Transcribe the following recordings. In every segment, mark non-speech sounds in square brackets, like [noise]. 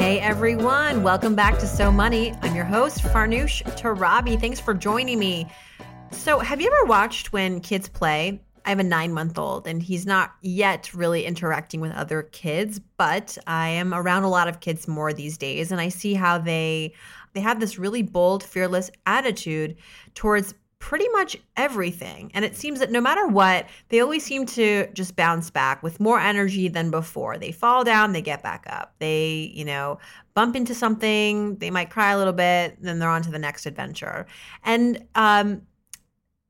Hey everyone, welcome back to So Money. I'm your host, Farnoosh Torabi. Thanks for joining me. So, have you ever watched when kids play? I have a nine month old and he's not yet really interacting with other kids, but I am around a lot of kids more these days and I see how they they have this really bold, fearless attitude towards pretty much everything. And it seems that no matter what, they always seem to just bounce back with more energy than before. They fall down, they get back up. They, you know, bump into something, they might cry a little bit, then they're on to the next adventure. And um,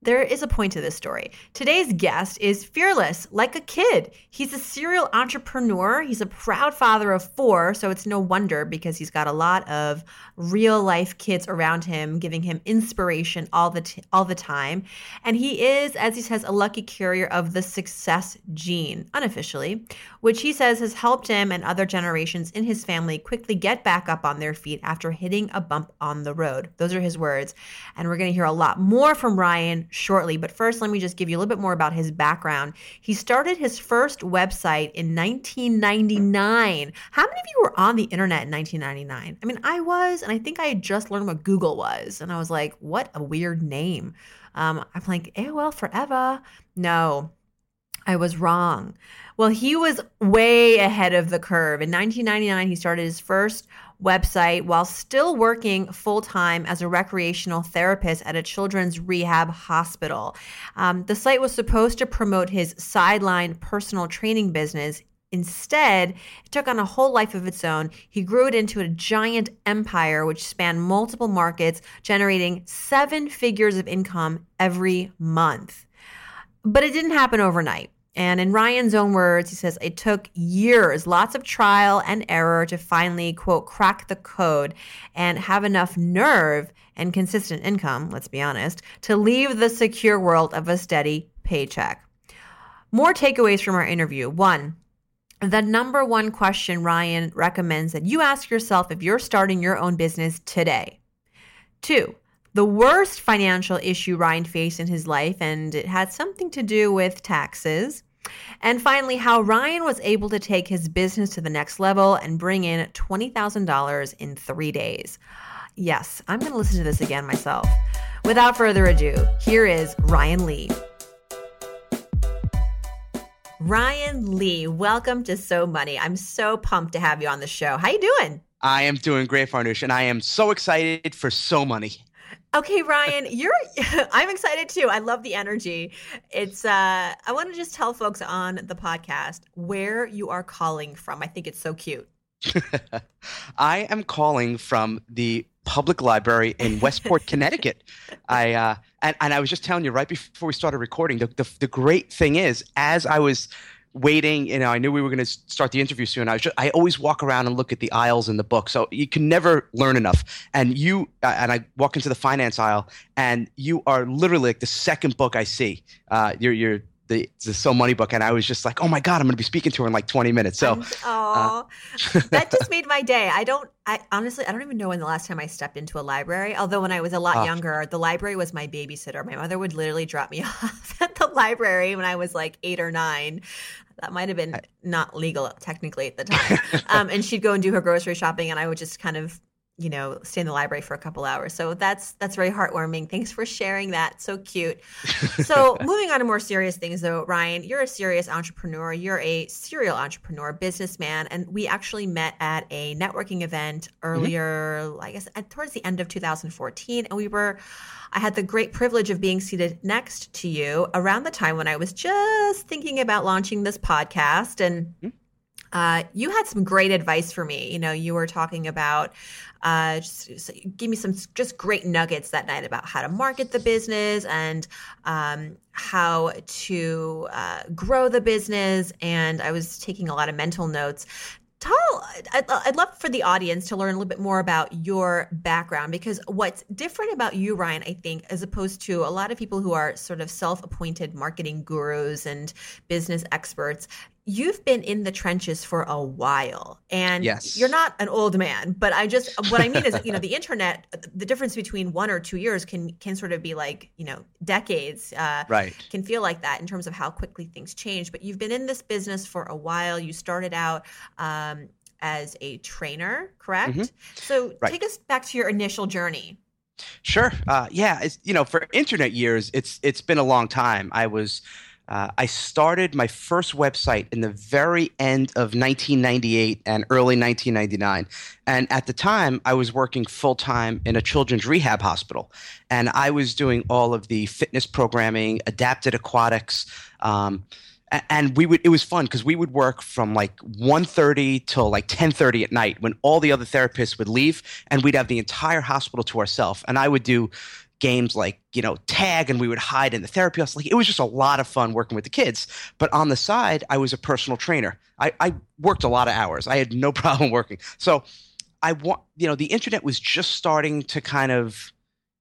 there is a point to this story. Today's guest is fearless, like a kid. He's a serial entrepreneur. He's a proud father of four, so it's no wonder because he's got a lot of real life kids around him, giving him inspiration all the t- all the time. And he is, as he says, a lucky carrier of the success gene, unofficially, which he says has helped him and other generations in his family quickly get back up on their feet after hitting a bump on the road. Those are his words, and we're going to hear a lot more from Ryan shortly. But first, let me just give you a little bit more about his background. He started his first website in 1999. How many of you were on the internet in 1999? I mean, I was, and I think I had just learned what Google was. And I was like, what a weird name. Um, I'm like, AOL forever. No, I was wrong. Well, he was way ahead of the curve. In 1999, he started his first website while still working full time as a recreational therapist at a children's rehab hospital. Um, the site was supposed to promote his sideline personal training business. Instead, it took on a whole life of its own. He grew it into a giant empire which spanned multiple markets, generating seven figures of income every month. But it didn't happen overnight. And in Ryan's own words, he says, it took years, lots of trial and error to finally, quote, crack the code and have enough nerve and consistent income, let's be honest, to leave the secure world of a steady paycheck. More takeaways from our interview. One, the number one question Ryan recommends that you ask yourself if you're starting your own business today. Two, the worst financial issue Ryan faced in his life, and it had something to do with taxes. And finally, how Ryan was able to take his business to the next level and bring in $20,000 in three days. Yes, I'm going to listen to this again myself. Without further ado, here is Ryan Lee. Ryan Lee, welcome to So Money. I'm so pumped to have you on the show. How you doing? I am doing great, Farnoosh, and I am so excited for So Money. Okay, Ryan, you're [laughs] I'm excited too. I love the energy. It's uh I want to just tell folks on the podcast where you are calling from. I think it's so cute. [laughs] I am calling from the public library in Westport, [laughs] Connecticut. I uh and, and I was just telling you right before we started recording, the, the the great thing is as I was waiting. You know, I knew we were going to start the interview soon. I was just, I always walk around and look at the aisles in the book, so you can never learn enough. And you uh, and I walk into the finance aisle, and you are literally like the second book I see. Uh, you're you're the, the So Money book, and I was just like, oh my god, I'm going to be speaking to her in like 20 minutes. So, oh, uh, [laughs] that just made my day. I don't, I honestly, I don't even know when the last time I stepped into a library. Although when I was a lot uh, younger, the library was my babysitter. My mother would literally drop me [laughs] off at the [laughs] library when I was like eight or nine. That might have been not legal technically at the time. [laughs] um, and she'd go and do her grocery shopping, and I would just kind of you know stay in the library for a couple hours so that's that's very heartwarming thanks for sharing that so cute so [laughs] moving on to more serious things though ryan you're a serious entrepreneur you're a serial entrepreneur businessman and we actually met at a networking event mm-hmm. earlier mm-hmm. i guess at, towards the end of 2014 and we were i had the great privilege of being seated next to you around the time when i was just thinking about launching this podcast and mm-hmm. Uh, you had some great advice for me. You know, you were talking about uh, just, give me some just great nuggets that night about how to market the business and um, how to uh, grow the business. And I was taking a lot of mental notes. Tell I'd, I'd, love for the audience to learn a little bit more about your background because what's different about you, Ryan, I think, as opposed to a lot of people who are sort of self appointed marketing gurus and business experts, you've been in the trenches for a while and yes. you're not an old man but i just what i mean is you know [laughs] the internet the difference between one or two years can can sort of be like you know decades uh, right can feel like that in terms of how quickly things change but you've been in this business for a while you started out um, as a trainer correct mm-hmm. so right. take us back to your initial journey sure uh, yeah it's you know for internet years it's it's been a long time i was uh, I started my first website in the very end of 1998 and early 1999. And at the time, I was working full time in a children's rehab hospital. And I was doing all of the fitness programming, adapted aquatics. Um, and we would it was fun because we would work from like 1.30 till like 10.30 at night when all the other therapists would leave and we'd have the entire hospital to ourselves and i would do games like you know tag and we would hide in the therapy house. Like it was just a lot of fun working with the kids. But on the side i was a personal trainer. I, I worked a lot of hours. I had no [laughs] problem working. So i want you know the internet was just starting to kind of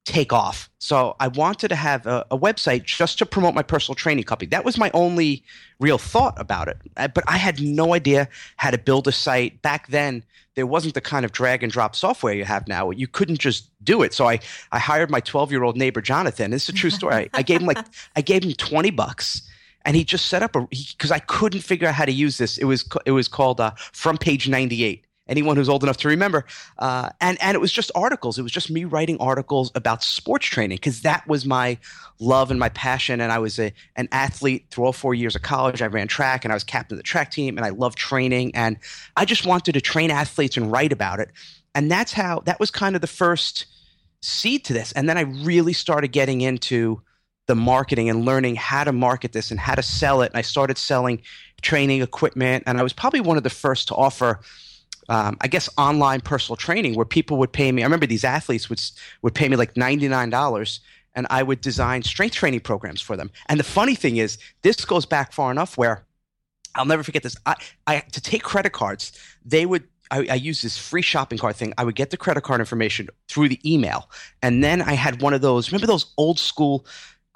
take off. So I wanted to have a, a, website just to promote my personal training company. That was my only real thought about it. But I had no idea how to build a site. Back then, there wasn't the kind of drag and drop software you have now. You couldn't just do it. So I, I hired my 12 year old neighbor, Jonathan. Is a true story. I, I gave him like, [laughs] I gave him 20 bucks and he just set up a because I couldn't figure out how to use this. It was it was called uh, Front Page 98 anyone who's old enough to remember. Uh, and and it was just articles. It was just me writing articles about sports training because that was my love and my passion. And I was a an athlete through all four years of college. I ran track and I was captain of the track team, and I loved training. And I just wanted to train athletes and write about it. And that's how that was kind of the first seed to this. And then I really started getting into the marketing and learning how to market this and how to sell it. And I started selling training equipment. And I was probably one of the first to offer um, I guess online personal training where people would pay me. I remember these athletes would would pay me like ninety nine dollars, and I would design strength training programs for them. And the funny thing is, this goes back far enough where I'll never forget this. I, I to take credit cards, they would. I, I use this free shopping cart thing. I would get the credit card information through the email, and then I had one of those. Remember those old school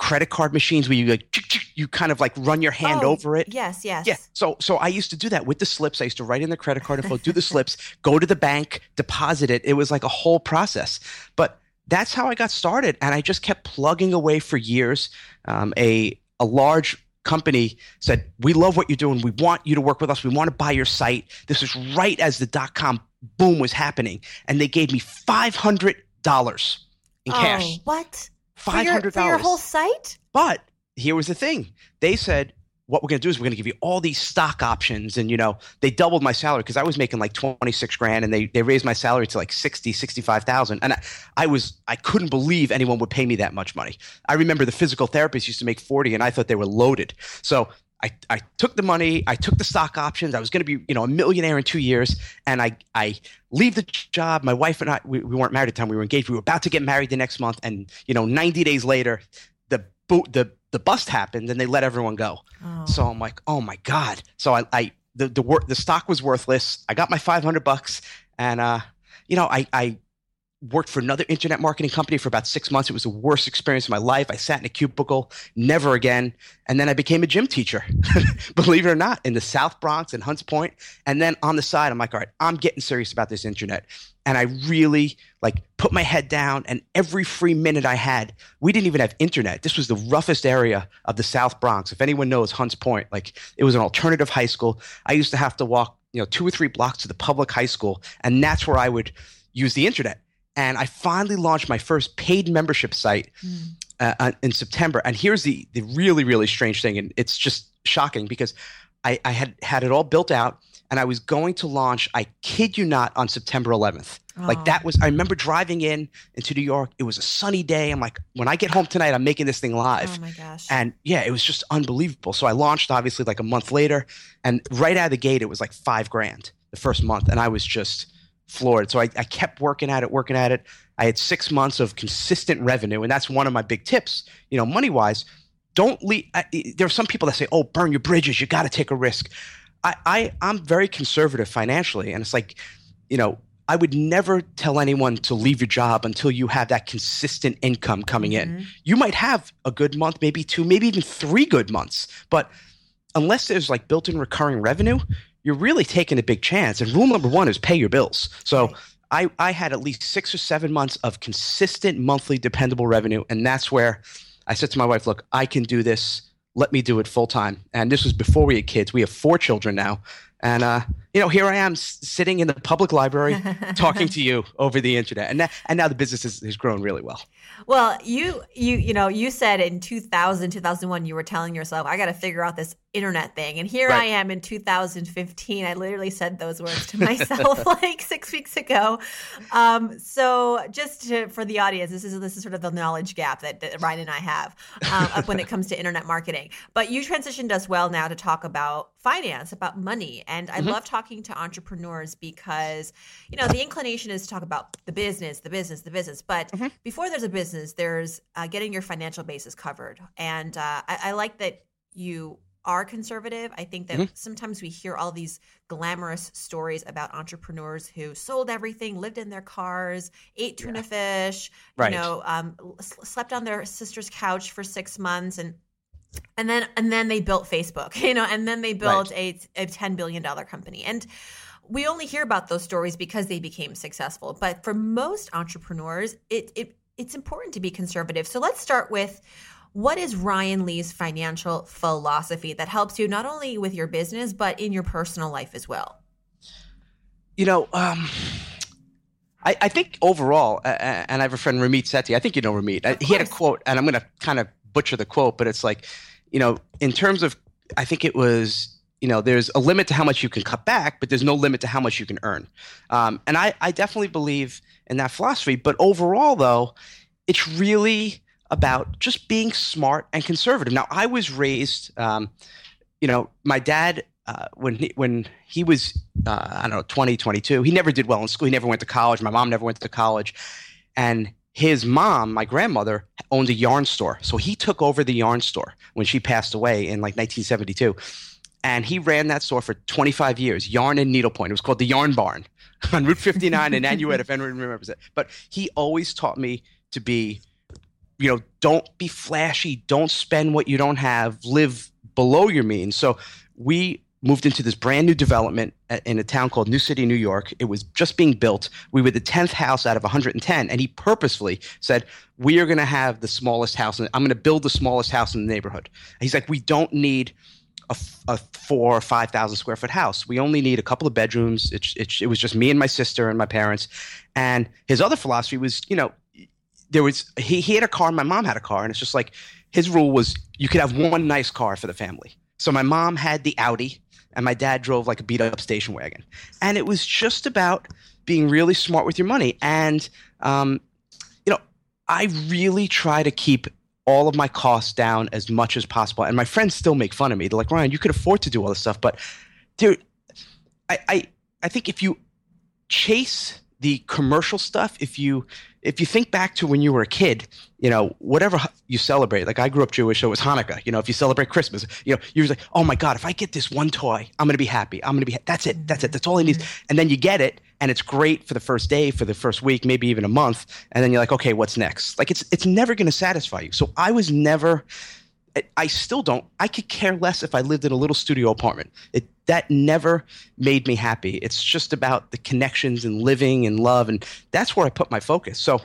credit card machines where you like you kind of like run your hand oh, over it. Yes, yes. Yeah. So so I used to do that with the slips. I used to write in the credit card info, do the slips, go to the bank, deposit it. It was like a whole process. But that's how I got started, and I just kept plugging away for years. Um, a a large company said, "We love what you're doing. We want you to work with us. We want to buy your site." This was right as the dot com boom was happening, and they gave me five hundred dollars in oh, cash. What? Five hundred dollars for your whole site. But here was the thing: they said what we're going to do is we're going to give you all these stock options and you know they doubled my salary because i was making like 26 grand and they, they raised my salary to like 60 65000 and I, I was i couldn't believe anyone would pay me that much money. I remember the physical therapists used to make 40 and i thought they were loaded. So I, I took the money, I took the stock options. I was going to be, you know, a millionaire in two years. And I, I leave the job. My wife and I, we, we weren't married at the time. We were engaged. We were about to get married the next month. And, you know, 90 days later, the, boot, the, the bust happened and they let everyone go. Oh. So I'm like, oh my God. So I, I the, the, the stock was worthless. I got my 500 bucks and, uh, you know, I, I worked for another internet marketing company for about six months. It was the worst experience of my life. I sat in a cubicle, never again. And then I became a gym teacher, [laughs] believe it or not, in the South Bronx and Hunts Point. And then on the side, I'm like, all right, I'm getting serious about this internet. And I really like put my head down and every free minute I had, we didn't even have internet. This was the roughest area of the South Bronx. If anyone knows Hunts Point, like it was an alternative high school. I used to have to walk, you know, two or three blocks to the public high school. And that's where I would use the internet and I finally launched my first paid membership site mm. uh, in September. And here's the the really really strange thing, and it's just shocking because I, I had had it all built out, and I was going to launch. I kid you not, on September 11th. Oh. Like that was. I remember driving in into New York. It was a sunny day. I'm like, when I get home tonight, I'm making this thing live. Oh my gosh! And yeah, it was just unbelievable. So I launched obviously like a month later, and right out of the gate, it was like five grand the first month, and I was just floored. So I, I kept working at it, working at it. I had six months of consistent revenue, and that's one of my big tips. You know, money wise, don't leave. there are some people that say, "Oh, burn your bridges. You got to take a risk." I, I I'm very conservative financially, and it's like, you know, I would never tell anyone to leave your job until you have that consistent income coming Mm-hmm. in. You might have a good month, maybe two, maybe even three good months, but unless there's like built-in recurring revenue, you're really taking a big chance. And rule number one is pay your bills. So I, I had at least six or seven months of consistent monthly dependable revenue. And that's where I said to my wife, look, I can do this. Let me do it full time. And this was before we had kids. We have four children now. And, uh, you know, here I am sitting in the public library [laughs] talking to you over the internet. And, that, and now the business has, has grown really well. Well, you you you know, you said in 2000, 2001 you were telling yourself, I got to figure out this internet thing. And here I am in 2015. I literally said those words to myself [laughs] like 6 weeks ago. Um, so just to, for the audience, this is this is sort of the knowledge gap that, that Ryan and I have um, up when it comes to internet marketing. But you transitioned us well now to talk about finance, about money. And I love talking to entrepreneurs because, you know, the inclination is to talk about the business, the business, the business. But before there's a business, there's uh, getting your financial basis covered. And uh, I, I like that you are conservative. I think that sometimes we hear all these glamorous stories about entrepreneurs who sold everything, lived in their cars, ate tuna fish, Right. you know, um, slept on their sister's couch for six months, and and then and then they built Facebook, [laughs] you know, and then they built a a ten billion dollar company, and we only hear about those stories because they became successful. But for most entrepreneurs, it it it's important to be conservative. So let's start with what is Ryan Lee's financial philosophy that helps you not only with your business but in your personal life as well. You know, um, I, I think overall, uh, and I have a friend, Ramit Sethi. I think you know Ramit. He had a quote, and I'm going to kind of butcher the quote, but it's like, you know, in terms of, I think it was, you know, there's a limit to how much you can cut back, but there's no limit to how much you can earn. Um, and I, I definitely believe in that philosophy. But overall, though, it's really about just being smart and conservative. Now, I was raised, um, you know, my dad, uh, when he, when he was, uh, I don't know, 20, 22, he never did well in school. He never went to college. My mom never went to college. And his mom, my grandmother, owned a yarn store. So he took over the yarn store when she passed away in like 1972. And he ran that store for 25 years, yarn and needlepoint. It was called the Yarn Barn [laughs] on Route 59 in Nanuet, if anyone remembers it. But he always taught me to be, you know, don't be flashy, don't spend what you don't have, live below your means. So we moved into this brand new development in a town called New City, New York. It was just being built. We were the 10th house out of 110. And he purposefully said, We are going to have the smallest house. I'm going to build the smallest house in the neighborhood. He's like, We don't need a four or 5,000 square foot house. We only need a couple of bedrooms. It, it, it was just me and my sister and my parents. And his other philosophy was, you know, there was he, he had a car my mom had a car and it's just like his rule was you could have one nice car for the family so my mom had the audi and my dad drove like a beat up station wagon. And it was just about being really smart with your money. And um, you know i really try to keep all of my costs down as much as possible. And my friends still make fun of me. They're like ryan you could afford to do all this stuff. But dude i i, I think if you chase the commercial stuff if you if you think back to when you were a kid you know whatever you celebrate like i grew up jewish so it was hanukkah you know if you celebrate christmas you know you're like oh my god if i get this one toy i'm going to be happy i'm going to be ha- that's it that's it that's all i need mm-hmm. and then you get it and it's great for the first day for the first week maybe even a month and then you're like okay what's next? Like it's it's never going to satisfy you. So i was never I- still don't. I could care less if I lived in a little studio apartment. It that never made me happy. It's just about the connections and living and love, and that's where I put my focus. So,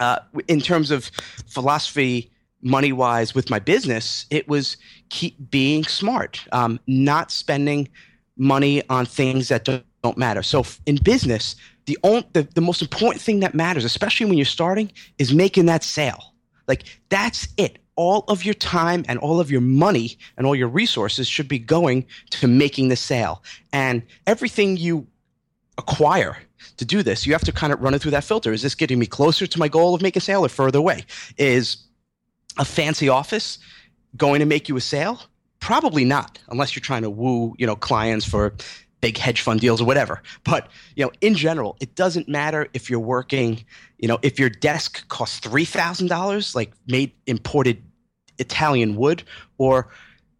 uh, in terms of philosophy, money wise, with my business, it was keep being smart, um, not spending money on things that don't, don't matter. So, in business, the, on, the the most important thing that matters, especially when you're starting, is making that sale. Like that's it. All of your time and all of your money and all your resources should be going to making the sale. And everything you acquire to do this, you have to kind of run it through that filter. Is this getting me closer to my goal of making a sale or further away? Is a fancy office going to make you a sale? Probably not, unless you're trying to woo, you know, clients for big hedge fund deals or whatever. But you know, in general, it doesn't matter if you're working. You know, if your desk costs three thousand dollars, like made imported Italian wood, or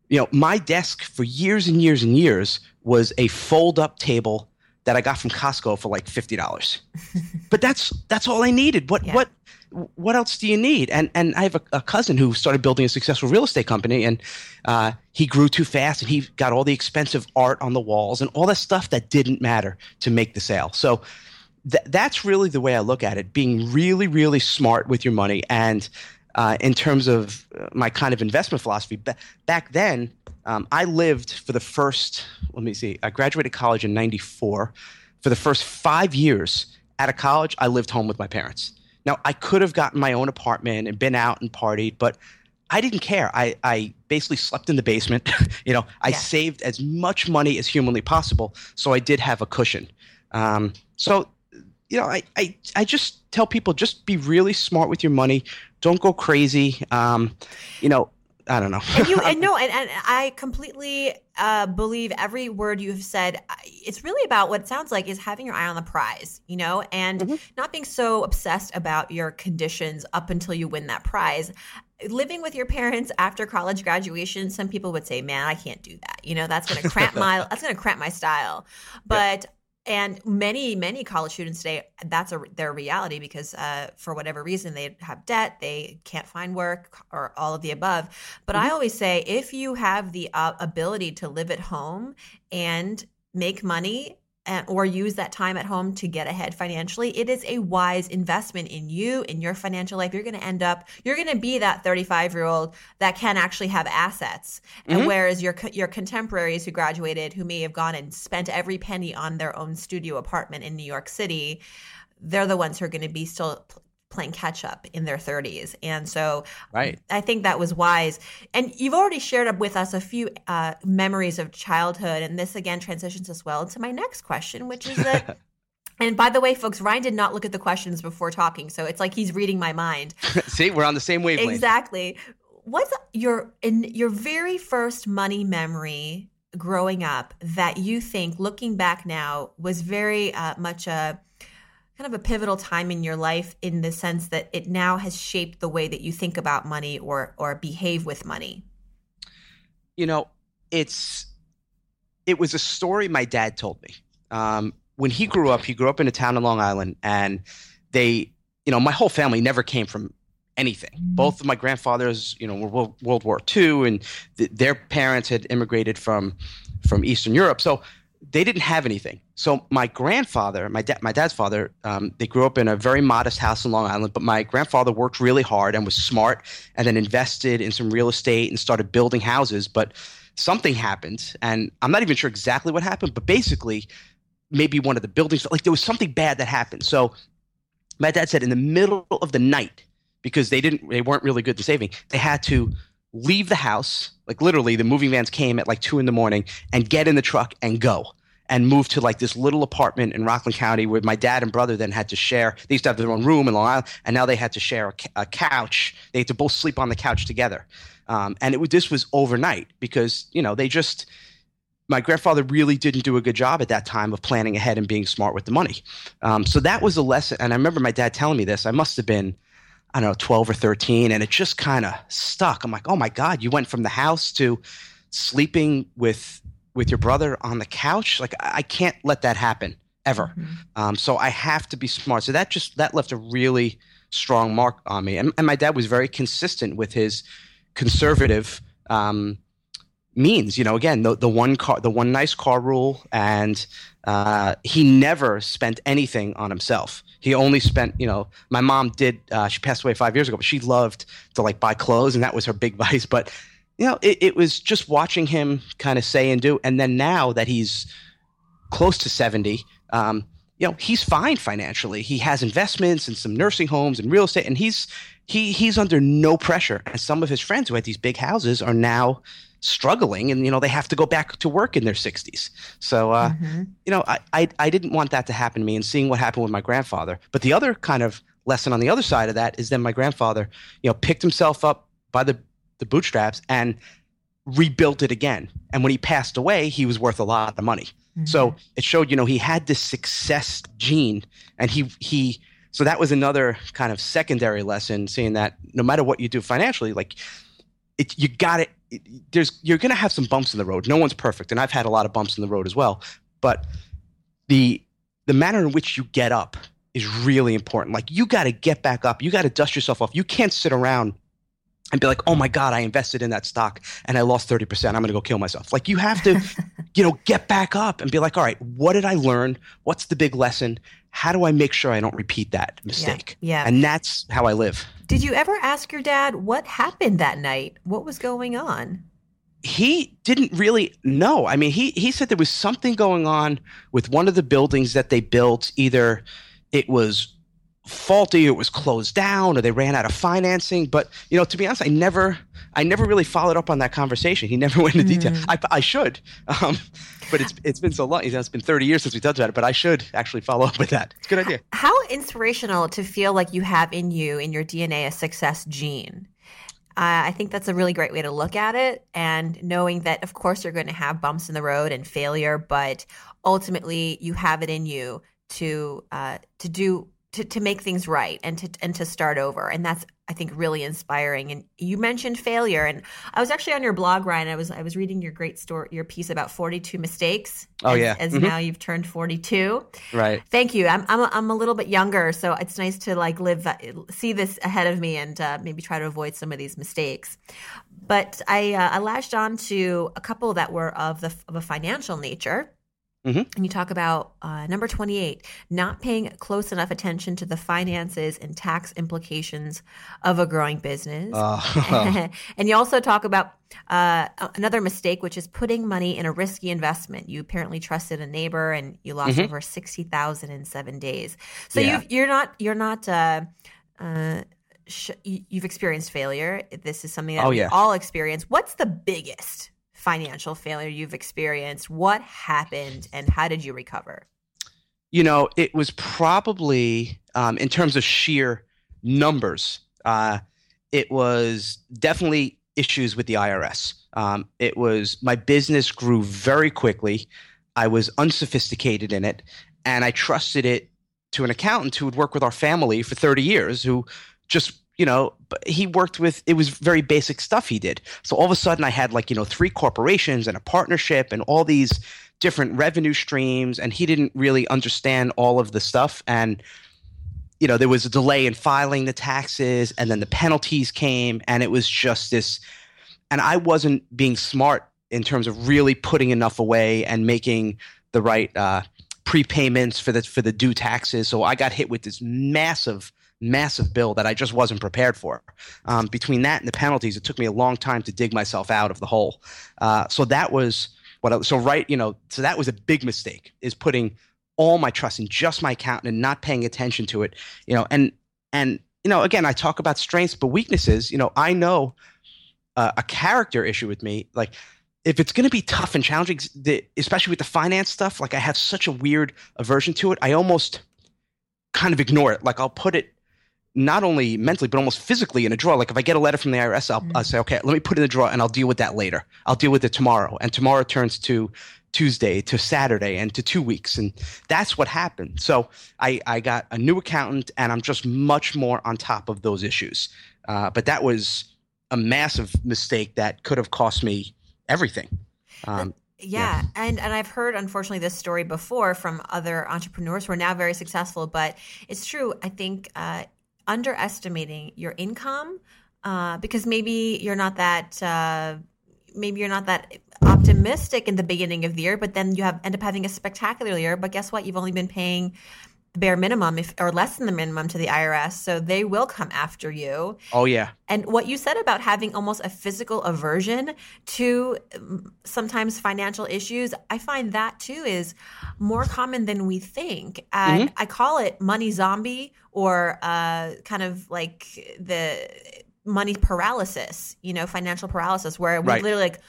you know, my desk for years and years and years was a fold up table that I got from Costco for like fifty dollars. [laughs] but that's that's all I needed. What Yeah. what what else do you need? And and I have a, a cousin who started building a successful real estate company, and uh, he grew too fast, and he got all the expensive art on the walls and all that stuff that didn't matter to make the sale. So th- that's really the way I look at it: being really really smart with your money and. Uh, in terms of uh, my kind of investment philosophy, ba- back then um, I lived for the first. Let me see. I graduated college in '94. For the first five years out of college, I lived home with my parents. Now, I could have gotten my own apartment and been out and partied, but I didn't care. I, I basically slept in the basement. [laughs] you know, I Yeah. saved as much money as humanly possible, so I did have a cushion. Um, so, you know, I, I, I just tell people just be really smart with your money. Don't go crazy. Um, you know, I don't know. and you [laughs] and no and, and i completely uh, believe every word you have said it's really about what it sounds like is having your eye on the prize you know and Mhm. not being so obsessed about your conditions up until you win that prize living with your parents after college graduation some people would say man i can't do that you know that's going to cramp my [laughs] that's going to cramp my style but and many many college students today that's a, their reality because uh, for whatever reason they have debt they can't find work or all of the above. But i always say if you have the uh, ability to live at home and make money or use that time at home to get ahead financially it is a wise investment in you in your financial life you're going to end up you're going to be that 35 year old that can actually have assets and Mhm. whereas your your contemporaries who graduated who may have gone and spent every penny on their own studio apartment in New York City they're the ones who are going to be still playing catch up in their 30s and so right. I think that was wise. And you've already shared up with us a few uh, memories of childhood, and this again transitions us well into my next question, which is that. [laughs] And by the way, folks, Ryan did not look at the questions before talking, so it's like he's reading my mind. [laughs] See, we're on the same wavelength. Exactly. What's your in your very first money memory growing up that you think, looking back now, was very uh, much a kind of a pivotal time in your life in the sense that it now has shaped the way that you think about money or or behave with money? you know, it's it was a story my dad told me. Um, when he grew up, he grew up in a town in Long Island, and they, you know, my whole family never came from anything. Both of my grandfathers, you know, were World, World War II, and th- their parents had immigrated from from Eastern Europe, so they didn't have anything. So my grandfather, my dad, my dad's father, um, they grew up in a very modest house in Long Island. But my grandfather worked really hard and was smart, and then invested in some real estate and started building houses. But something happened, and I'm not even sure exactly what happened. But basically, maybe one of the buildings, like there was something bad that happened. So my dad said in the middle of the night, because they didn't, they weren't really good to saving, they had to leave the house. Like literally, the moving vans came at like two in the morning and get in the truck and go and move to like this little apartment in Rockland County where my dad and brother then had to share. They used to have their own room in Long Island, and now they had to share a, a couch. They had to both sleep on the couch together. Um, and it was, this was overnight because you know they just my grandfather really didn't do a good job at that time of planning ahead and being smart with the money. Um, so that was a lesson. And I remember my dad telling me this. I must have been, I don't know, 12 or 13. And it just kind of stuck. I'm like, oh my God, you went from the house to sleeping with with your brother on the couch. Like, I can't let that happen ever. Um, so I have to be smart. So that just that left a really strong mark on me. And, and my dad was very consistent with his conservative um, means. You know, again, the the one car, the one nice car rule, and uh, he never spent anything on himself. He only spent, you know, my mom did. Uh, she passed away five years ago, but she loved to like buy clothes, and that was her big [laughs] vice. But you know, it, it was just watching him kind of say and do. And then now that he's close to seventy, um, you know, he's fine financially. He has investments in some nursing homes and real estate, and he's he he's under no pressure. And some of his friends who had these big houses are now struggling and you know they have to go back to work in their 60s so uh, Mhm. you know I, I i didn't want that to happen to me and seeing what happened with my grandfather but the other kind of lesson on the other side of that is then my grandfather you know picked himself up by the the bootstraps and rebuilt it again and when he passed away he was worth a lot of money so it showed, you know, he had this success gene, and he he. So that was another kind of secondary lesson, seeing that no matter what you do financially, like it, you got it there's you're going to have some bumps in the road. No one's perfect, and I've had a lot of bumps in the road as well. But the the manner in which you get up is really important. Like you got to get back up. You got to dust yourself off. You can't sit around and be like, "Oh my god, I invested in that stock and I lost 30%. I'm going to go kill myself." Like you have to, [laughs] you know, get back up and be like, "All right, what did I learn? What's the big lesson? How do I make sure I don't repeat that mistake?" Yeah. yeah. And that's how I live. Did you ever ask your dad what happened that night? What was going on? he didn't really know. I mean, he he said there was something going on with one of the buildings that they built. Either it was faulty, or it was closed down, or they ran out of financing. But you know, to be honest, I never I never really followed up on that conversation. He never [laughs] went into mm. detail. I, I should, um, but it's it's been so long. You know, it's been thirty years since we talked about it. But I should actually follow up with that. It's a good idea. How inspirational to feel like you have in you in your DNA a success gene. Uh, I think that's a really great way to look at it. And knowing that, of course, you're going to have bumps in the road and failure, but ultimately you have it in you to uh, to do to, to make things right and to and to start over. And that's i think really inspiring. And you mentioned failure. And i was actually on your blog ryan. I was i was reading your great story your piece about 42 mistakes. Oh as, yeah. as mm-hmm. now you've turned 42 right. Thank you. I'm i'm a, I'm a little bit younger so it's nice to like live see this ahead of me and uh, maybe try to avoid some of these mistakes. But i uh, i latched on to a couple that were of the of a financial nature Mm-hmm. And you talk about uh, number 28, not paying close enough attention to the finances and tax implications of a growing business. Uh, [laughs] and you also talk about uh, another mistake, which is putting money in a risky investment. You apparently trusted a neighbor and you lost mm-hmm. over 60000 in seven days. So yeah. you, are not, you're not, uh, uh, sh- you've experienced failure. This is something that oh, we yeah. all experience. What's the biggest financial failure you've experienced. What happened and how did you recover? You know, it was probably, um, in terms of sheer numbers, uh, it was definitely issues with the IRS. Um, it was my business grew very quickly. I was unsophisticated in it, and I trusted it to an accountant who would work with our family for 30 years, who just you know, he worked with it was very basic stuff he did. So all of a sudden I had like, you know, three corporations and a partnership and all these different revenue streams and he didn't really understand all of the stuff and you know, there was a delay in filing the taxes and then the penalties came and it was just this and I wasn't being smart in terms of really putting enough away and making the right uh, prepayments for the for the due taxes. So I got hit with this massive massive bill that I just wasn't prepared for. Um, between that and the penalties, it took me a long time to dig myself out of the hole. Uh, so that was what. I, so right, you know, so that was a big mistake is putting all my trust in just my accountant and not paying attention to it. You know, and and you know, again, I talk about strengths but weaknesses. You know, I know uh, a character issue with me, like if it's going to be tough and challenging, especially with the finance stuff, like I have such a weird aversion to it. I almost kind of ignore it. Like I'll put it not only mentally but almost physically in a drawer. Like if I get a letter from the IRS, I'll, mm. I'll, say, okay, let me put it in the drawer and I'll deal with that later. I'll deal with it tomorrow, and tomorrow turns to Tuesday to Saturday and to two weeks, and that's what happened. So I I got a new accountant, and I'm just much more on top of those issues. Uh, but that was a massive mistake that could have cost me everything. Um, yeah. yeah. And and I've heard unfortunately this story before from other entrepreneurs who are now very successful, but it's true. I think uh, underestimating your income uh, because maybe you're not that uh, maybe you're not that optimistic in the beginning of the year, but then you have end up having a spectacular year. But guess what? You've only been paying the bare minimum if or less than the minimum to the IRS, so they will come after you. Oh yeah. And what you said about having almost a physical aversion to um, sometimes financial issues, I find that too is more common than we think. And mm-hmm. I call it money zombie or uh, kind of like the money paralysis, you know, financial paralysis where we right. literally like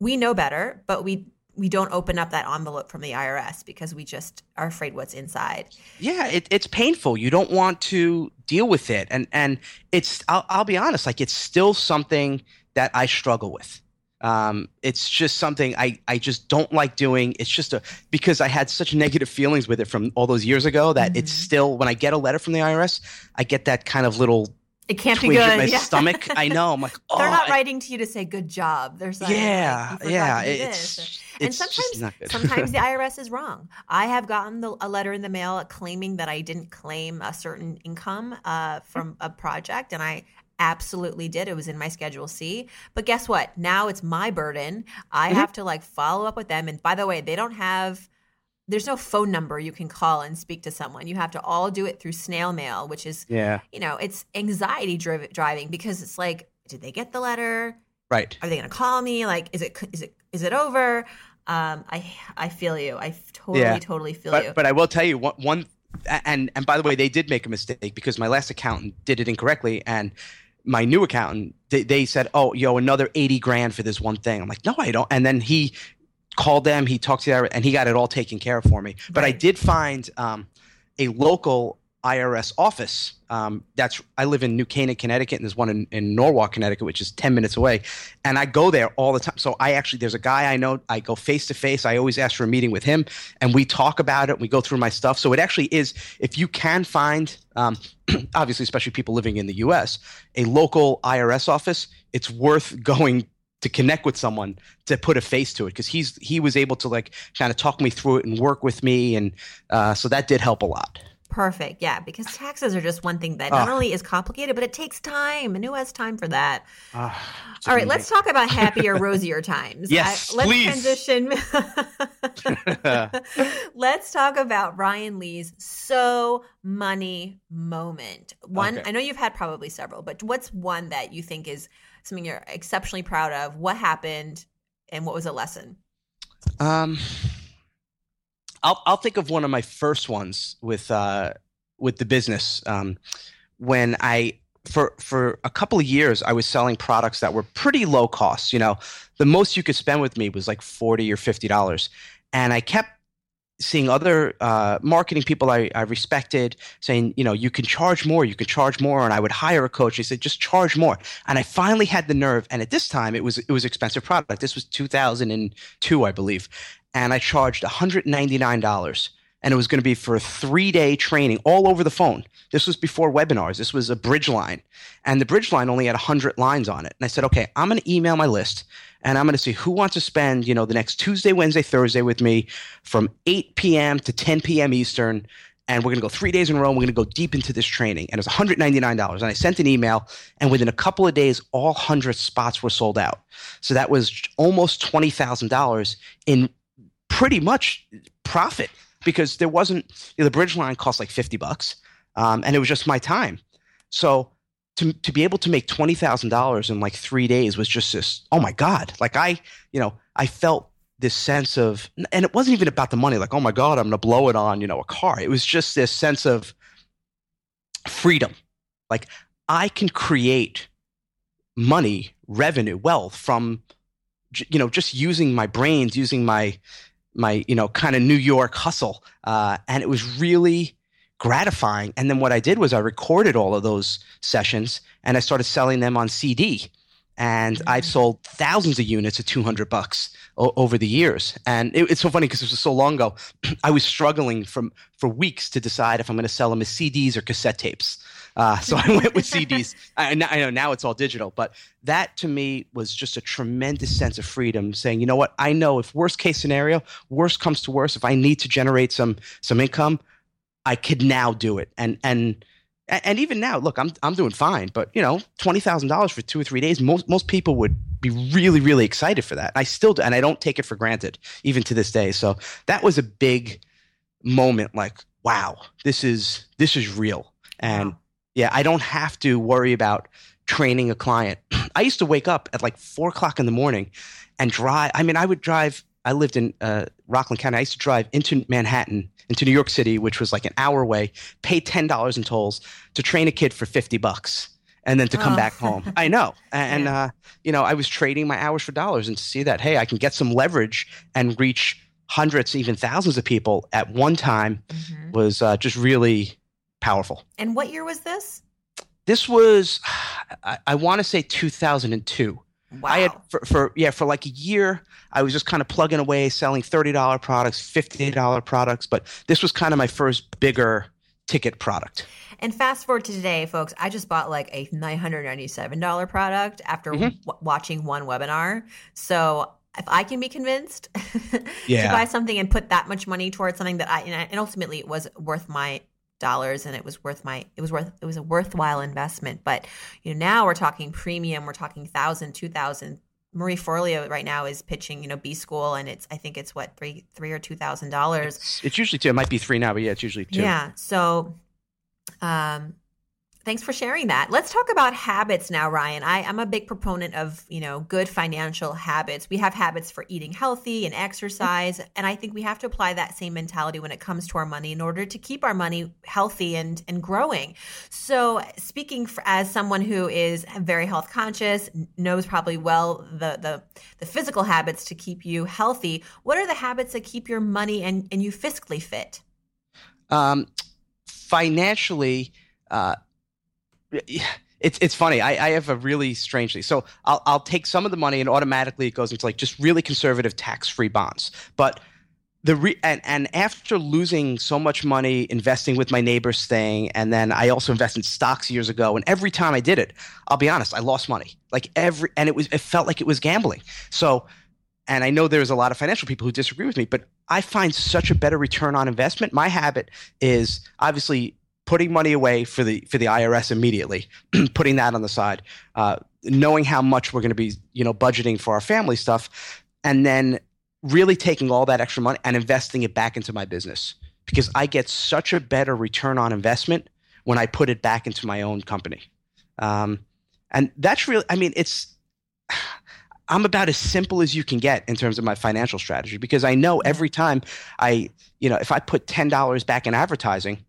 we know better, but we we don't open up that envelope from the IRS because we just are afraid what's inside. Yeah, it, it's painful. You don't want to deal with it, and and it's I'll, I'll be honest, like it's still something that I struggle with. Um, it's just something I, I just don't like doing. It's just a because I had such negative feelings with it from all those years ago that mm-hmm. it's still when I get a letter from the IRS, I get that kind of little It can't be good. my yeah. stomach. [laughs] I know. I'm like, oh, They're not I- writing to you to say good job. They're saying, yeah, like, yeah. It's. And it's just sometimes-. [laughs] Sometimes the IRS is wrong. I have gotten the, a letter in the mail claiming that I didn't claim a certain income uh, from a project, and I absolutely did. It was in my Schedule C. But guess what? Now it's my burden. I Mhm. have to like follow up with them. And by the way, they don't have. There's no phone number you can call and speak to someone. You have to all do it through snail mail, which is yeah, you know, it's anxiety driv- driving because it's like, did they get the letter? right. Are they going to call me? Like, is it is it is it over? Um, I I feel you. I totally Yeah. totally feel But you. but I will tell you one one and and by the way, they did make a mistake because my last accountant did it incorrectly and my new accountant they, they said oh yo another 80 grand for this one thing. I'm like no i don't. And then he called them he talked to them and he got it all taken care of for me. But i did find um, a local irs office. Um, that's i live in new canaan connecticut and there's one in, in norwalk connecticut which is 10 minutes away. And i go there all the time. So i actually there's a guy i know i go face to face. I always ask for a meeting with him and we talk about it. We go through my stuff. So it actually is if you can find um, [clears throat] obviously especially people living in the us a local irs office it's worth [laughs] going to connect with someone to put a face to it. Because he's he was able to like kind of talk me through it and work with me. And uh, so that did help a lot Perfect. Yeah, because taxes are just one thing that not Ah. only is complicated, but it takes time. And who has time for that? It's All right, let's talk about [laughs] happier, rosier times. Yes, let's please. transition. [laughs] [laughs] let's talk about Ryan Lee's so money moment. One, Okay. I know you've had probably several, but what's one that you think is something you're exceptionally proud of? What happened, and what was a lesson? Um, I'll I'll think of one of my first ones with uh with the business. Um, when I for for a couple of years I was selling products that were pretty low cost. You know, the most you could spend with me was like forty or fifty dollars, and I kept seeing other uh, marketing people I, I respected saying, you know, you can charge more, you can charge more, and I would hire a coach. He said, just charge more. And I finally had the nerve. And at this time, it was it was expensive product. This was 2002, I believe, and I charged 199 dollars. And it was going to be for a three day training all over the phone. This was before webinars. This was a bridge line. And the bridge line only had 100 lines on it. And I said, okay, I'm going to email my list and I'm going to see who wants to spend, you know, the next Tuesday, Wednesday, Thursday with me from 8 p.m. to 10 p.m. Eastern. And we're going to go three days in a row. And we're going to go deep into this training. And it was $199. And I sent an email. And within a couple of days, all 100 spots were sold out. So that was almost $20,000 in pretty much profit because there wasn't, you know, the bridge line cost like 50 bucks. Um, and it was just my time. So to, to be able to make $20,000 in like three days was just this, oh my God. Like I, you know, I felt this sense of, and it wasn't even about the money, like, oh my God, I'm to blow it on, you know, a car. It was just this sense of freedom. Like I can create money, revenue, wealth from, you know, just using my brains, using my, my, you know, kind of New York hustle. Uh, and it was really, gratifying. And then what I did was I recorded all of those sessions and I started selling them on CD. And I've sold thousands of units at 200 bucks o- over the years. And it, it's so funny because it was so long ago. [clears throat] I was struggling from for weeks to decide if I'm going to sell them as CDs or cassette tapes. Uh, so I went with [laughs] CDs. I, I know now it's all digital, but that to me was just a tremendous sense of freedom. Saying, you know what, I know if worst case scenario, worst comes to worst, if I need to generate some some income, I could now do it. And and and even now, look, I'm I'm doing fine. But you know, twenty thousand dollars for two or three days, most most people would be really really excited for that. I still do, and I don't take it for granted even to this day. So that was a big moment. Like, wow, this is this is real. And Wow. Yeah, I don't have to worry about training a client. [clears throat] I used to wake up at like four o'clock in the morning and drive. I mean, I would drive. I lived in uh, Rockland County. I used to drive into Manhattan, into New York City, which was like an hour away. Pay ten dollars in tolls to train a kid for fifty bucks, and then to come Oh. back home. [laughs] I know, and Yeah. uh, you know, I was trading my hours for dollars, and to see that, hey, I can get some leverage and reach hundreds, even thousands of people at one time Mhm. was uh, just really powerful. And what year was this? This was, [sighs] I, I want to say 2002. Wow. I had for, for yeah for like a year. I was just kind of plugging away, selling thirty dollar products, fifty dollar products. But this was kind of my first bigger ticket product. And fast forward to today, folks, I just bought like a $997 product after Mhm. w- watching one webinar. So if I can be convinced [laughs] Yeah. to buy something and put that much money towards something that I, and and ultimately it was worth my dollars and it was worth my it was worth it was a worthwhile investment but you know now we're talking premium we're talking thousand two thousand marie forleo right now is pitching you know b school and it's i think it's what three three or two thousand dollars It's, it's usually two. It might be three now, but yeah, it's usually two. yeah. So, um, thanks for sharing that. Let's talk about habits now, Ryan. I, I'm a big proponent of you know good financial habits. We have habits for eating healthy and exercise, and I think we have to apply that same mentality when it comes to our money in order to keep our money healthy and and growing. So, speaking for, as someone who is very health conscious, knows probably well the the the physical habits to keep you healthy. What are the habits that keep your money and and you fiscally fit? Um, financially, uh, it's it's funny. I, I have a really strangely. So I'll I'll take some of the money and automatically it goes into like just really conservative tax free bonds. But the re- and and after losing so much money investing with my neighbor's thing, and then I also invested in stocks years ago. And every time I did it, I'll be honest, I lost money. Like every and it was it felt like it was gambling. So. And I know there's a lot of financial people who disagree with me, but I find such a better return on investment. My habit is obviously putting money away for the for the IRS immediately, [clears throat] putting that on the side, uh, knowing how much we're going to be, you know, budgeting for our family stuff, and then really taking all that extra money and investing it back into my business because I get such a better return on investment when I put it back into my own company, um, and that's really, I mean, it's. [sighs] I'm about as simple as you can get in terms of my financial strategy because I know every time I, you know, if I put $10 back in advertising,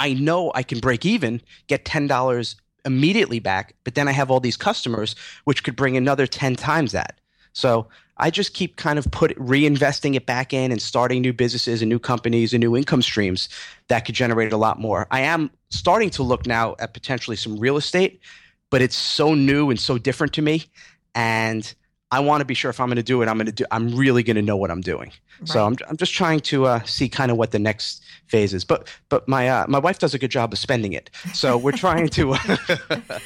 I know I can break even, get $10 immediately back, but then I have all these customers which could bring another 10 times that. So I just keep kind of put reinvesting it back in and starting new businesses and new companies and new income streams that could generate a lot more. I am starting to look now at potentially some real estate, but it's so new and so different to me and I want to be sure if I'm going to do it, I'm going to do. I'm really going to know what I'm doing. So I'm, I'm just trying to uh, see kind of what the next phase is. But but my uh, my wife does a good job of spending it. So we're trying to. [laughs]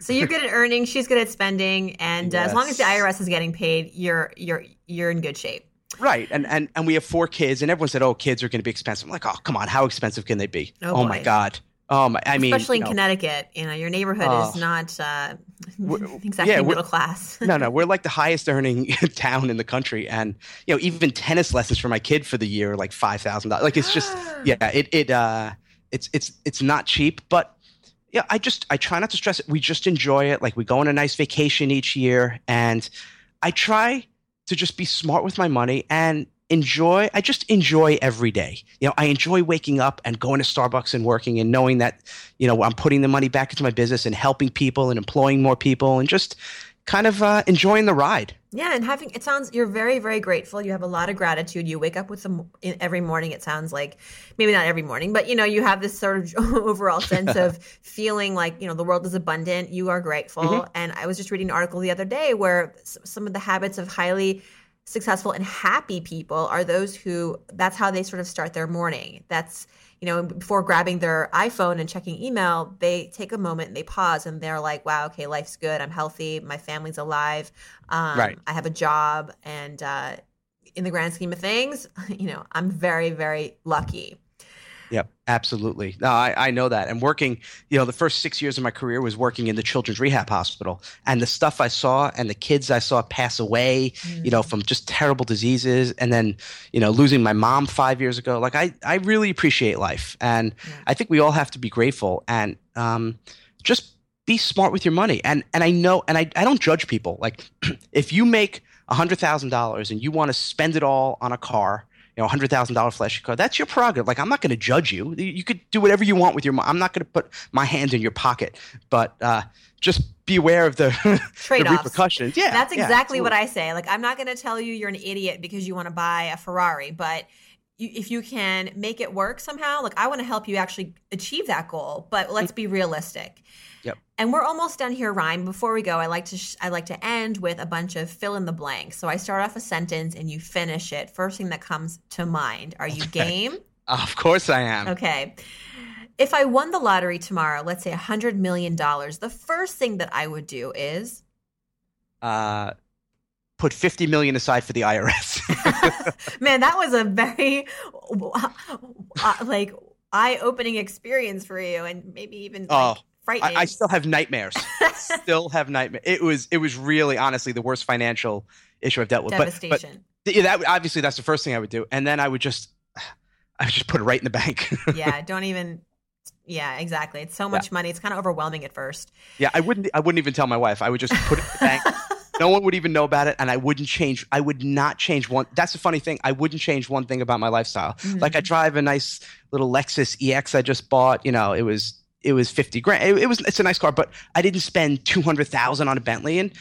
So you're good at earning, she's good at spending, and uh, as long as the IRS is getting paid, you're you're you're in good shape. right, and, and and we have four kids, and everyone said, "Oh, kids are going to be expensive." I'm like, "Oh, come on, how expensive can they be?" Oh, my god. Oh my, I mean, Especially you in know, Connecticut, you know, your neighborhood Oh. is not uh, [laughs] exactly yeah, middle class. [laughs] no, no, we're like the highest earning [laughs] town in the country, and you know, even tennis lessons for my kid for the year are like five thousand dollars. Like it's just, [gasps] yeah, it it uh, it's it's it's not cheap, but yeah, I just I try not to stress it. We just enjoy it. Like we go on a nice vacation each year, and I try to just be smart with my money and enjoy. I just enjoy every day. You know, I enjoy waking up and going to Starbucks and working and knowing that you know I'm putting the money back into my business and helping people and employing more people and just kind of uh, enjoying the ride. Yeah, and having it sounds you're very very grateful. You have a lot of gratitude. You wake up with them in, every morning. It sounds like maybe not every morning, but you know you have this sort of [laughs] overall sense of [laughs] feeling like you know the world is abundant. You are grateful. Mm-hmm. And I was just reading an article the other day where some of the habits of highly successful and happy people are those who that's how they sort of start their morning. That's you know before grabbing their iphone and checking email they take a moment and they pause and they're like wow okay life's good. I'm healthy. My family's alive. Um, Right. i have a job. And uh, in the grand scheme of things [laughs] you know i'm very very lucky Yep, absolutely. No, I, I know that. And working, you know, the first six years of my career was working in the Children's Rehab Hospital. And the stuff I saw and the kids I saw pass away, you know, from just terrible diseases. And then, you know, losing my mom five years ago. Like, I, I really appreciate life. And I think we all have to be grateful and um, just be smart with your money. And, and I know, and I, I don't judge people. Like, [clears throat] if you make $100,000 and you want to spend it all on a car, you know, hundred thousand dollar flashy car. That's your prerogative. Like, I'm not going to judge you. You could do whatever you want with your money. I'm not going to put my hand in your pocket, but uh, just be aware of the, [laughs] the repercussions. Yeah, that's yeah, exactly what i say like i'm not going to tell you you're an idiot because you want to buy a ferrari but if you can make it work somehow like i want to help you actually achieve that goal but let's be realistic. Yep. and we're almost done here ryan. Before we go i like to sh- i like to end with a bunch of fill in the blanks so i start off a sentence and you finish it. First thing that comes to mind are you game? Of course, I am. okay. If I won the lottery tomorrow, let's say a hundred million dollars, the first thing that I would do is? Uh, put 50 million aside for the IRS. [laughs] Man, that was a very uh, like eye-opening experience for you, and maybe even like, Oh, frightening. I, I still have nightmares. still have nightmares. It was it was really honestly the worst financial issue I've dealt with. But, devastation. but yeah, that obviously that's the first thing I would do, and then I would just [sighs] I would just put it right in the bank. [laughs] yeah, don't even. Yeah, exactly. It's so much money. It's kind of overwhelming at first. yeah, I wouldn't I wouldn't even tell my wife. I would just put it in the bank. [laughs] No one would even know about it, and I wouldn't change. I would not change one. That's the funny thing. I wouldn't change one thing about my lifestyle. Mhm. Like I drive a nice little Lexus EX I just bought. You know, it was it was fifty grand. It, it was it's a nice car, but I didn't spend two hundred thousand on a Bentley. And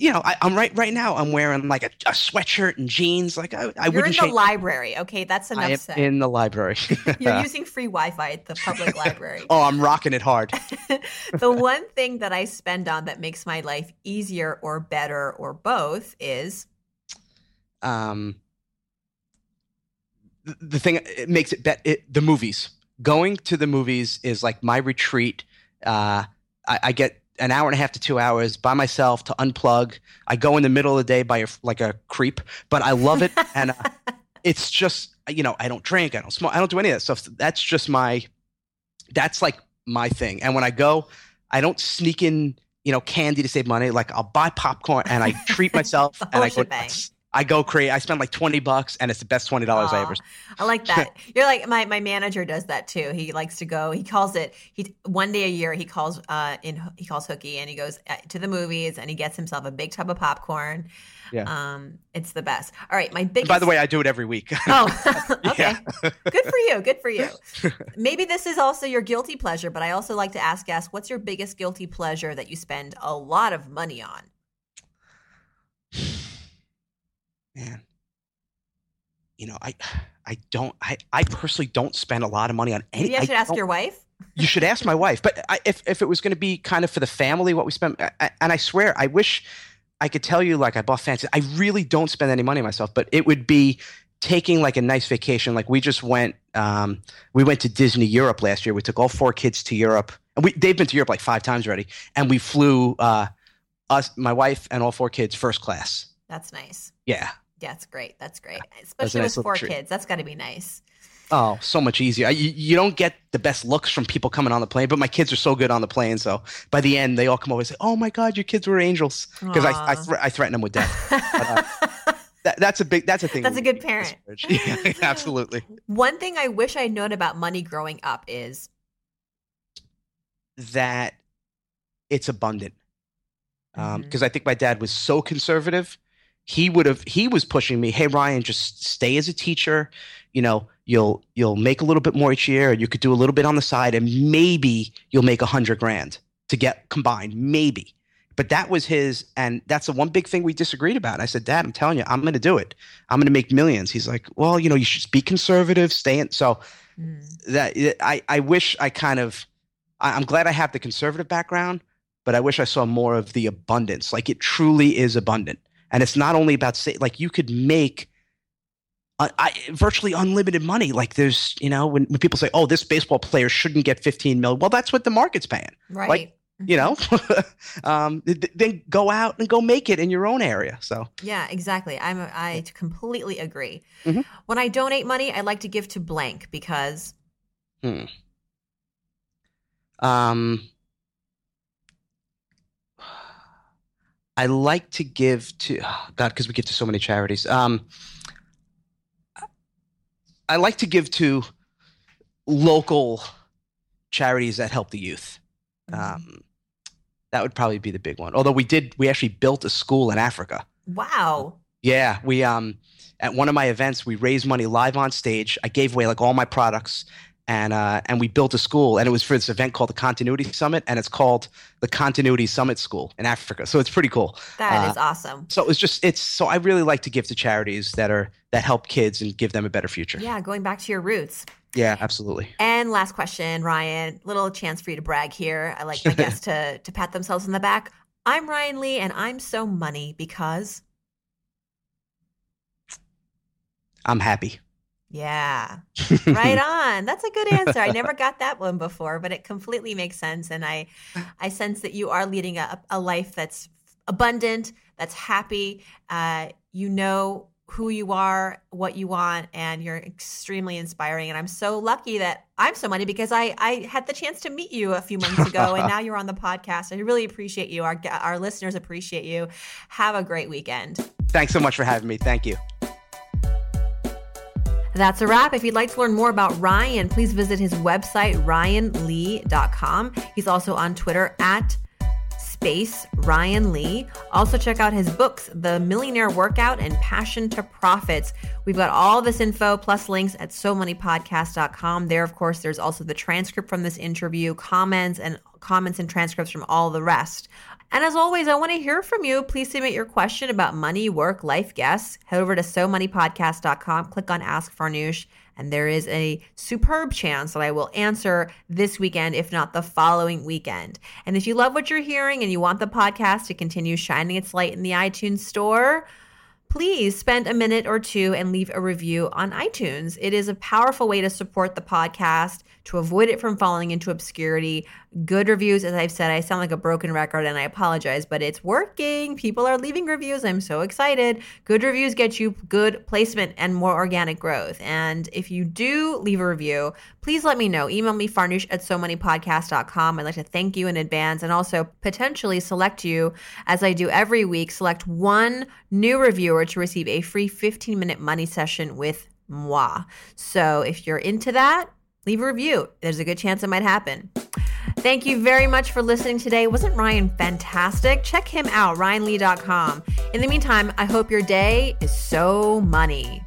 you know, I, I'm right right now. I'm wearing like a, a sweatshirt and jeans. Like I, I You're in wouldn't the change. library. Okay, that's I enough am said. in the library. [laughs] You're [laughs] using free Wi-Fi at the public library. [laughs] oh, I'm rocking it hard. the one thing that I spend on that makes my life easier or better or both is um, the, the thing it makes it bet it, the movies. Going to the movies is like my retreat. Uh, I, I get an hour and a half to two hours by myself to unplug. I go in the middle of the day by a, like a creep, but I love it, [laughs] and uh, it's just you know I don't drink, I don't smoke, I don't do any of that stuff. That's just my that's like my thing. And when I go, I don't sneak in you know candy to save money. Like I'll buy popcorn and I treat [laughs] myself and I go nuts. I go crazy. I spend like twenty bucks, and it's the best twenty dollars I ever. I like that. [laughs] You're like my my manager does that too. He likes to go. He calls it he one day a year. He calls uh in he calls hooky and he goes uh, to the movies and he gets himself a big tub of popcorn. Yeah. Um, it's the best. All right, my biggest. By the way, I do it every week. Oh, [laughs] [laughs] okay. Good for you. Good for you. Maybe this is also your guilty pleasure, but I also like to ask guests, what's your biggest guilty pleasure that you spend a lot of money on? Man, you know, I, I don't. I, I personally don't spend a lot of money on any. Maybe I should ask your wife. You should ask my wife. But I, if if it was going to be kind of for the family, what we spent, I, I- and I swear, I wish I could tell you like I bought fancy. I really don't spend any money myself, but it would be taking like a nice vacation. Like we just went, um, we went to Disney Europe last year. We took all four kids to Europe, and we they've been to Europe like five times already, and we flew uh, us, my wife, and all four kids first class. That's nice. Yeah. Yeah, that's great. That's great. Especially nice with four treat. kids. That's got to be nice. Oh, so much easier. You, you don't get the best looks from people coming on the plane, but my kids are so good on the plane. So by the end, they all come over and say, "Oh my God, your kids were angels," because I I, thre- I threaten them with death. [laughs] Uh, that, that's a big. That's a thing. That's a good parent. [laughs] Yeah, [laughs] absolutely. One thing I wish I'd known about money growing up is That it's abundant. Um, because mm-hmm. I think my dad was so conservative. He would have. He was pushing me. Hey, Ryan, just stay as a teacher. You know, you'll you'll make a little bit more each year, and you could do a little bit on the side, and maybe you'll make a hundred grand to get combined. Maybe. But that was his, and that's the one big thing we disagreed about. I said, Dad, I'm telling you, I'm going to do it. I'm going to make millions. He's like, Well, you know, you should be conservative, stay in. So Mm. that I, I wish I kind of, I, I'm glad I have the conservative background, but I wish I saw more of the abundance. Like it truly is abundant, and it's not only about say, like you could make. Uh, I, virtually unlimited money. Like there's, you know, when, when people say, "Oh, this baseball player shouldn't get 15 mil," well, that's what the market's paying right. you know [laughs] um, th- th- then go out and go make it in your own area so Yeah, exactly. I'm I completely agree. Mhm. When I donate money, I like to give to blank because um, i like to give to oh, [sighs] god because we give to so many charities. Um, i like to give to local charities that help the youth. Um, that would probably be the big one. Although we did we actually built a school in africa. Wow. Yeah, we um at one of my events we raised money live on stage. I gave away like all my products and uh and we built a school and it was for this event called the Continuity Summit and it's called the Continuity Summit School in Africa. So it's pretty cool. That Uh, is awesome. So it's just it's so I really like to give to charities that are that help kids and give them a better future. Yeah, going back to your roots. Yeah, absolutely. And last question, Ryan. Little chance for you to brag here. I like my [laughs] guests to to pat themselves on the back. I'm Ryan Lee, and I'm so money because I'm happy. Yeah. right [laughs] on. That's a good answer. I never got that one before, but it completely makes sense and I I sense that you are leading a, a life that's abundant, that's happy. Uh, you know who you are, what you want, and you're extremely inspiring. And I'm so lucky that I'm so money because I, I had the chance to meet you a few months ago and [laughs] now you're on the podcast. I really appreciate you. Our, our listeners appreciate you. Have a great weekend. Thanks so much for having me. Thank you. That's a wrap. If you'd like to learn more about Ryan, please visit his website, ryanlee.com. He's also on Twitter at space Ryan Lee. Also, check out his books, The Millionaire Workout and Passion to Profits. We've got all this info plus links at so many moneypodcast.com. There, of course, there's also the transcript from this interview, comments and comments and transcripts from all the rest. And as always, I want to hear from you. Please submit your question about money, work, life guests. Head over to so moneypodcast.com, click on Ask Farnoosh, and there is a superb chance that I will answer this weekend, if not the following weekend. And if you love what you're hearing and you want the podcast to continue shining its light in the iTunes store, please spend a minute or two and leave a review on iTunes. It is a powerful way to support the podcast, to avoid it from falling into obscurity. Good reviews, as I've said, I sound like a broken record and I apologize, but it's working. People are leaving reviews. I'm so excited. Good reviews get you good placement and more organic growth. And if you do leave a review, please let me know. Email me farnoosh at so moneypodcast.com. I'd like to thank you in advance and also potentially select you, as I do every week, select one new reviewer to receive a free 15 minute money session with moi. So if you're into that, leave a review. There's a good chance it might happen. Thank you very much for listening today. Wasn't Ryan fantastic? Check him out, ryanlee.com. In the meantime, I hope your day is so money.